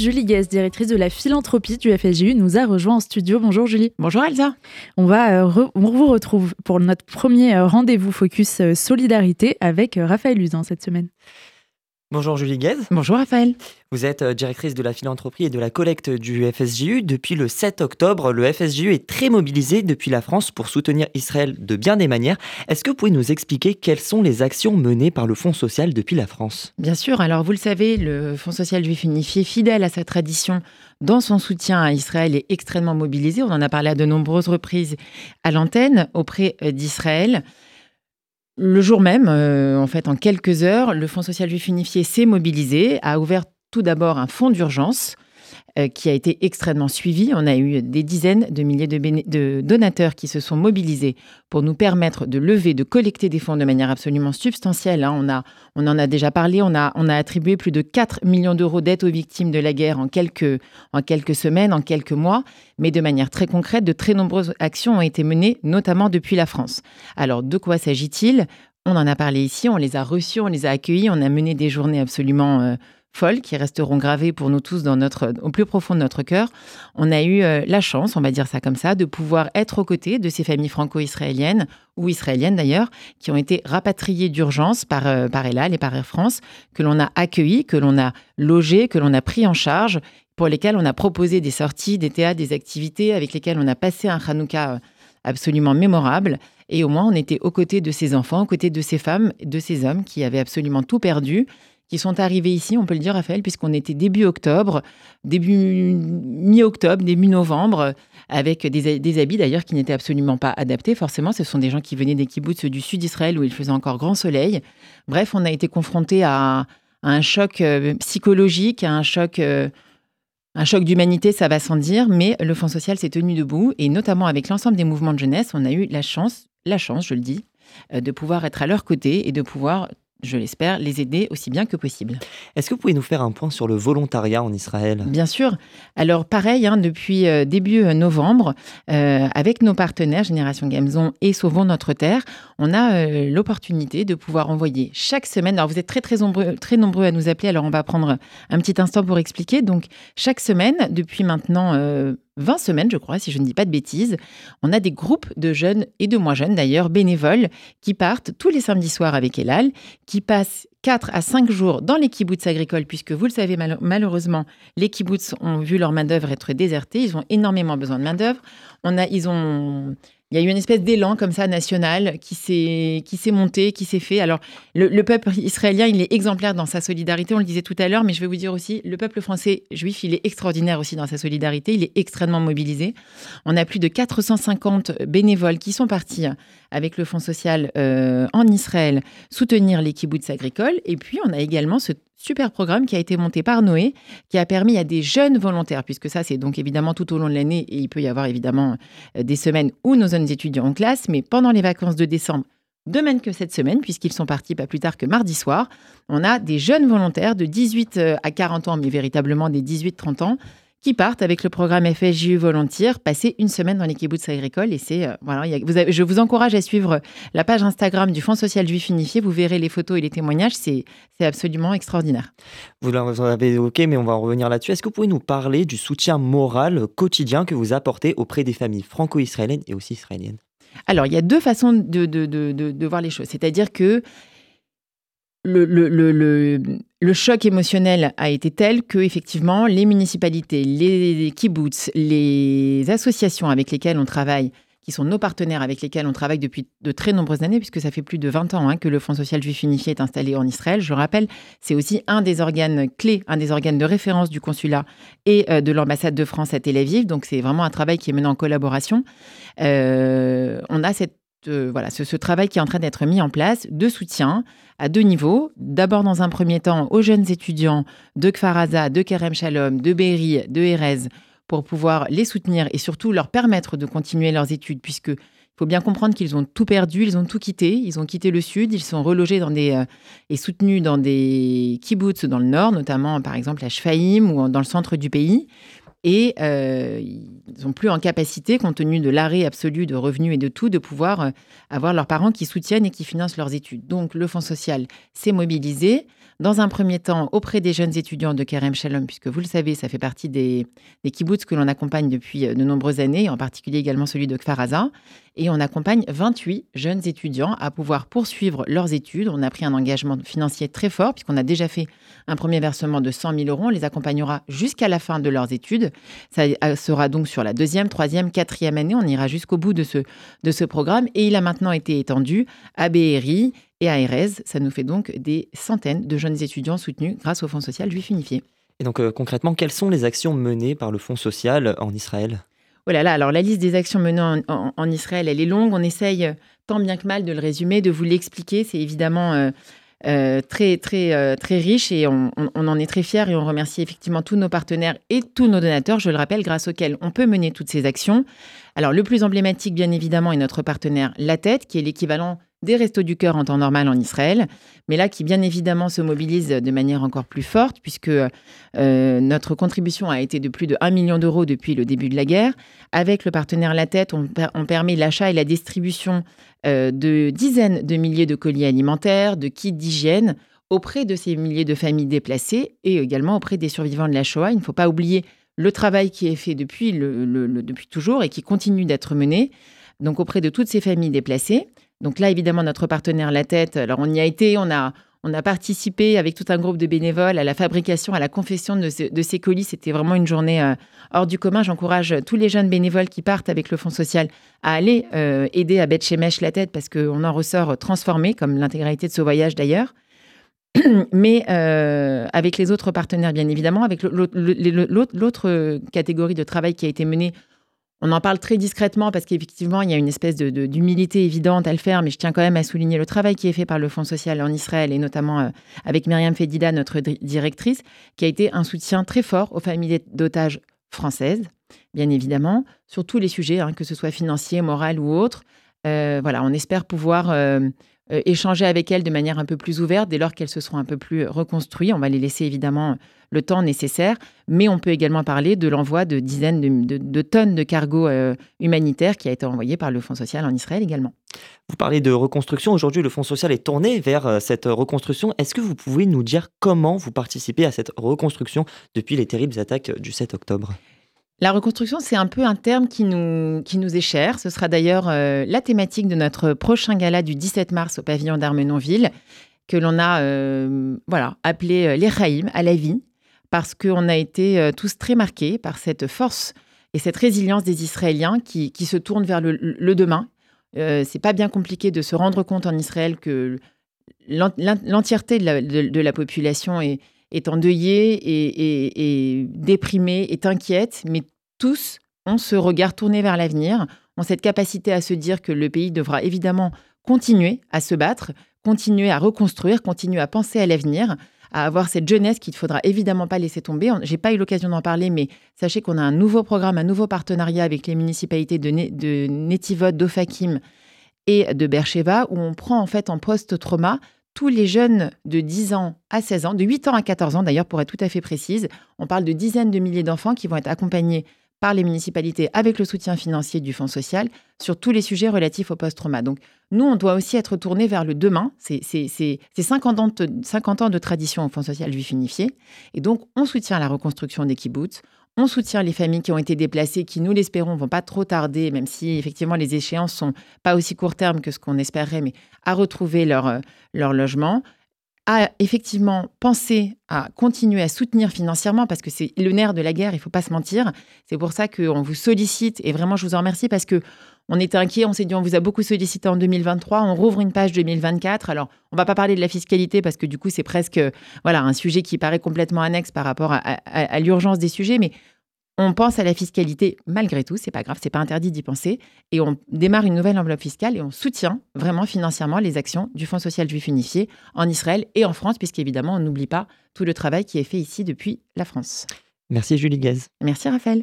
Julie Guest, directrice de la philanthropie du FSJU, nous a rejoint en studio. Bonjour Julie. Bonjour Elsa. On, va, euh, on vous retrouve pour notre premier euh, rendez-vous focus euh, solidarité avec Raphaël Usan cette semaine. Bonjour Julie Guez. Bonjour Raphaël. Vous êtes euh, directrice de la philanthropie et de la collecte du FSJU. Depuis le 7 octobre, le FSJU est très mobilisé depuis la France pour soutenir Israël de bien des manières. Est-ce que vous pouvez nous expliquer quelles sont les actions menées par le Fonds social depuis la France? Bien sûr. Alors vous le savez, le Fonds social juif unifié, fidèle à sa tradition dans son soutien à Israël, est extrêmement mobilisé. On en a parlé à de nombreuses reprises à l'antenne auprès euh, d'Israël. Le jour même, euh, en fait, en quelques heures, le Fonds social juif unifié s'est mobilisé, a ouvert tout d'abord un fonds d'urgence qui a été extrêmement suivi. On a eu des dizaines de milliers de, donateurs qui se sont mobilisés pour nous permettre de lever, de collecter des fonds de manière absolument substantielle. Hein. On, a, on en a déjà parlé, on a, on a attribué plus de 4 millions d'euros d'aide aux victimes de la guerre en quelques, en quelques semaines, en quelques mois, mais de manière très concrète, de très nombreuses actions ont été menées, notamment depuis la France. Alors, de quoi s'agit-il? On en a parlé ici, on les a reçus, on les a accueillis, on a mené des journées absolument... Euh, folles qui resteront gravées pour nous tous dans notre, au plus profond de notre cœur. On a eu euh, la chance, on va dire ça comme ça, de pouvoir être aux côtés de ces familles franco-israéliennes, ou israéliennes d'ailleurs, qui ont été rapatriées d'urgence par, euh, Elal et par Air France, que l'on a accueillis, que l'on a logé, que l'on a pris en charge, pour lesquelles on a proposé des sorties, des théâtres, des activités, avec lesquelles on a passé un Hanouka euh, absolument mémorable. Et au moins, on était aux côtés de ces enfants, aux côtés de ces femmes, de ces hommes qui avaient absolument tout perdu qui sont arrivés ici, on peut le dire, Raphaël, puisqu'on était début octobre, début mi-octobre, début novembre, avec des, habits d'ailleurs qui n'étaient absolument pas adaptés. Forcément, ce sont des gens qui venaient des kibbutz du sud d'Israël où il faisait encore grand soleil. Bref, on a été confrontés à, un choc euh, psychologique, à un choc. Euh, un choc d'humanité, ça va sans dire, mais le Fonds social s'est tenu debout et notamment avec l'ensemble des mouvements de jeunesse, on a eu la chance, la chance, je le dis, euh, de pouvoir être à leur côté et de pouvoir je l'espère, les aider aussi bien que possible. Est-ce que vous pouvez nous faire un point sur le volontariat en Israël? Bien sûr. Alors pareil, hein, depuis euh, début euh, novembre, euh, avec nos partenaires Génération Gamzon et Sauvons Notre Terre, on a l'opportunité de pouvoir envoyer chaque semaine, alors vous êtes très très nombreux, très nombreux à nous appeler, alors on va prendre un petit instant pour expliquer. Donc chaque semaine, depuis maintenant 20 semaines, je crois, si je ne dis pas de bêtises, on a des groupes de jeunes et de moins jeunes d'ailleurs, bénévoles, qui partent tous les samedis soirs avec Elal, qui passent 4 à 5 jours dans les kibbutz agricoles, puisque vous le savez, malheureusement, les kibbutz ont vu leur main-d'œuvre être désertée. Ils ont énormément besoin de main-d'œuvre. On a, ils ont il y a eu une espèce d'élan comme ça national qui s'est qui s'est monté, qui s'est fait. Alors le, peuple israélien, il est exemplaire dans sa solidarité. On le disait tout à l'heure, mais je vais vous dire aussi, le peuple français juif, il est extraordinaire aussi dans sa solidarité. Il est extrêmement mobilisé. On a plus de 450 bénévoles qui sont partis avec le Fonds social euh, en Israël soutenir les kibbutz agricoles. Et puis on a également ce super programme qui a été monté par Noé, qui a permis à des jeunes volontaires, puisque ça c'est donc évidemment tout au long de l'année, et il peut y avoir évidemment euh, des semaines où nos jeunes étudiants en classe, mais pendant les vacances de décembre, de même que cette semaine, puisqu'ils sont partis pas plus tard que mardi soir, on a des jeunes volontaires de 18 euh, à 40 ans, mais véritablement des 18-30 ans, qui partent avec le programme FSJU Volontiers, passer une semaine dans les kibbutz agricoles. Et c'est euh, voilà, je vous encourage à suivre la page Instagram du Fonds social juif unifié. Vous verrez les photos et les témoignages. C'est absolument extraordinaire. Vous l'avez évoqué, mais on va en revenir là-dessus. Est-ce que vous pouvez nous parler du soutien moral quotidien que vous apportez auprès des familles franco-israéliennes et aussi israéliennes? Alors, il y a deux façons de, de, de, de voir les choses. C'est-à-dire que le, choc émotionnel a été tel que effectivement les municipalités, les kibbutz, les associations avec lesquelles on travaille, qui sont nos partenaires avec lesquels on travaille depuis de très nombreuses années, puisque ça fait plus de 20 ans hein, que le Fonds social juif unifié est installé en Israël. Je rappelle, c'est aussi un des organes clés, un des organes de référence du consulat et euh, de l'ambassade de France à Tel Aviv. Donc c'est vraiment un travail qui est mené en collaboration. Euh, on a cette voilà, ce, travail qui est en train d'être mis en place de soutien à deux niveaux. D'abord, dans un premier temps, aux jeunes étudiants de Kfaraza, de Kerem Shalom, de Berry, de Erez, pour pouvoir les soutenir et surtout leur permettre de continuer leurs études, puisque faut bien comprendre qu'ils ont tout perdu, ils ont tout quitté, ils ont quitté le sud, ils sont relogés dans des, euh, et soutenus dans des kibbutz dans le nord, notamment par exemple à Shfaïm ou dans le centre du pays et euh, ils sont plus en capacité, compte tenu de l'arrêt absolu de revenus et de tout, de pouvoir euh, avoir leurs parents qui soutiennent et qui financent leurs études. Donc le Fonds social s'est mobilisé dans un premier temps auprès des jeunes étudiants de Kerem Shalom, puisque vous le savez, ça fait partie des, des kibbutz que l'on accompagne depuis de nombreuses années, en particulier également celui de Kfaraza. Et on accompagne 28 jeunes étudiants à pouvoir poursuivre leurs études. On a pris un engagement financier très fort, puisqu'on a déjà fait un premier versement de 100 000 euros. On les accompagnera jusqu'à la fin de leurs études. Ça sera donc sur la deuxième, troisième, quatrième année. On ira jusqu'au bout de ce, de ce programme. Et il a maintenant été étendu à BRI et à Erez. Ça nous fait donc des centaines de jeunes étudiants soutenus grâce au Fonds social juif unifié. Et donc euh, concrètement, quelles sont les actions menées par le Fonds social en Israël? Oh là là, alors la liste des actions menées en, Israël, elle est longue. On essaye euh, tant bien que mal de le résumer, de vous l'expliquer. C'est évidemment euh, euh, très, très, très riche et on, en est très fiers et on remercie effectivement tous nos partenaires et tous nos donateurs, je le rappelle, grâce auxquels on peut mener toutes ces actions. Alors le plus emblématique, bien évidemment, est notre partenaire La Tête, qui est l'équivalent des Restos du Cœur en temps normal en Israël, mais là qui bien évidemment se mobilise de manière encore plus forte, puisque euh, notre contribution a été de plus de 1 million d'euros depuis le début de la guerre. Avec le partenaire La Tête, on, permet l'achat et la distribution euh, de dizaines de milliers de colis alimentaires, de kits d'hygiène auprès de ces milliers de familles déplacées et également auprès des survivants de la Shoah. Il ne faut pas oublier le travail qui est fait depuis, depuis toujours et qui continue d'être mené, donc auprès de toutes ces familles déplacées. Donc là, évidemment, notre partenaire La Tête, alors on y a été, on a, on a participé avec tout un groupe de bénévoles à la fabrication, à la confession de, ces colis. C'était vraiment une journée euh, hors du commun. J'encourage tous les jeunes bénévoles qui partent avec le Fonds social à aller euh, aider à Shemesh La Tête parce qu'on en ressort transformé, comme l'intégralité de ce voyage d'ailleurs. Mais euh, avec les autres partenaires, bien évidemment, avec l'autre catégorie de travail qui a été menée on en parle très discrètement parce qu'effectivement, il y a une espèce d'humilité évidente à le faire, mais je tiens quand même à souligner le travail qui est fait par le Fonds social en Israël et notamment euh, avec Myriam Fedida, notre directrice, qui a été un soutien très fort aux familles d'otages françaises, bien évidemment, sur tous les sujets, hein, que ce soit financier, moral ou autre. Euh, voilà, on espère pouvoir euh, euh, échanger avec elles de manière un peu plus ouverte dès lors qu'elles se seront un peu plus reconstruites. On va les laisser évidemment le temps nécessaire, mais on peut également parler de l'envoi de dizaines de, tonnes de cargos euh, humanitaires qui a été envoyé par le Fonds social en Israël également. Vous parlez de reconstruction. Aujourd'hui, le Fonds social est tourné vers euh, cette reconstruction. Est-ce que vous pouvez nous dire comment vous participez à cette reconstruction depuis les terribles attaques du 7 octobre? La reconstruction, c'est un peu un terme qui nous, est cher. Ce sera d'ailleurs euh, la thématique de notre prochain gala du 17 mars au pavillon d'Armenonville, que l'on a euh, appelé euh, l'Echaïm, à la vie, parce qu'on a été tous très marqués par cette force et cette résilience des Israéliens qui, se tournent vers le, demain. c'est pas bien compliqué de se rendre compte en Israël que l'entièreté de la population est, est endeuillée et, déprimée, est inquiète, mais tous ont ce regard tourné vers l'avenir, ont cette capacité à se dire que le pays devra évidemment continuer à se battre, continuer à reconstruire, continuer à penser à l'avenir, à avoir cette jeunesse qu'il ne faudra évidemment pas laisser tomber. J'ai pas eu l'occasion d'en parler, mais sachez qu'on a un nouveau programme, un nouveau partenariat avec les municipalités de, de Netivot, d'Ofakim et de Bercheva, où on prend en fait en post-trauma tous les jeunes de 10 ans à 16 ans, de 8 ans à 14 ans d'ailleurs pour être tout à fait précise. On parle de dizaines de milliers d'enfants qui vont être accompagnés par les municipalités avec le soutien financier du Fonds social sur tous les sujets relatifs au post-trauma. Donc nous, on doit aussi être tourné vers le demain. C'est 50 ans, 50 ans de tradition au Fonds social juif unifié. Et donc, on soutient la reconstruction des kibbutz, on soutient les familles qui ont été déplacées, qui, nous l'espérons, vont pas trop tarder, même si effectivement les échéances sont pas aussi court terme que ce qu'on espérait, mais à retrouver leur, euh, leur logement à effectivement penser à continuer à soutenir financièrement parce que c'est le nerf de la guerre, il faut pas se mentir. C'est pour ça qu'on vous sollicite et vraiment je vous en remercie parce que on était inquiet, on s'est dit on vous a beaucoup sollicité en 2023, on rouvre une page 2024. Alors, on va pas parler de la fiscalité parce que du coup, c'est presque voilà, un sujet qui paraît complètement annexe par rapport à, l'urgence des sujets, mais on pense à la fiscalité malgré tout, c'est pas grave, c'est pas interdit d'y penser et on démarre une nouvelle enveloppe fiscale et on soutient vraiment financièrement les actions du Fonds social juif unifié en Israël et en France puisqu'évidemment on n'oublie pas tout le travail qui est fait ici depuis la France. Merci Julie Gaz. Merci Raphaël.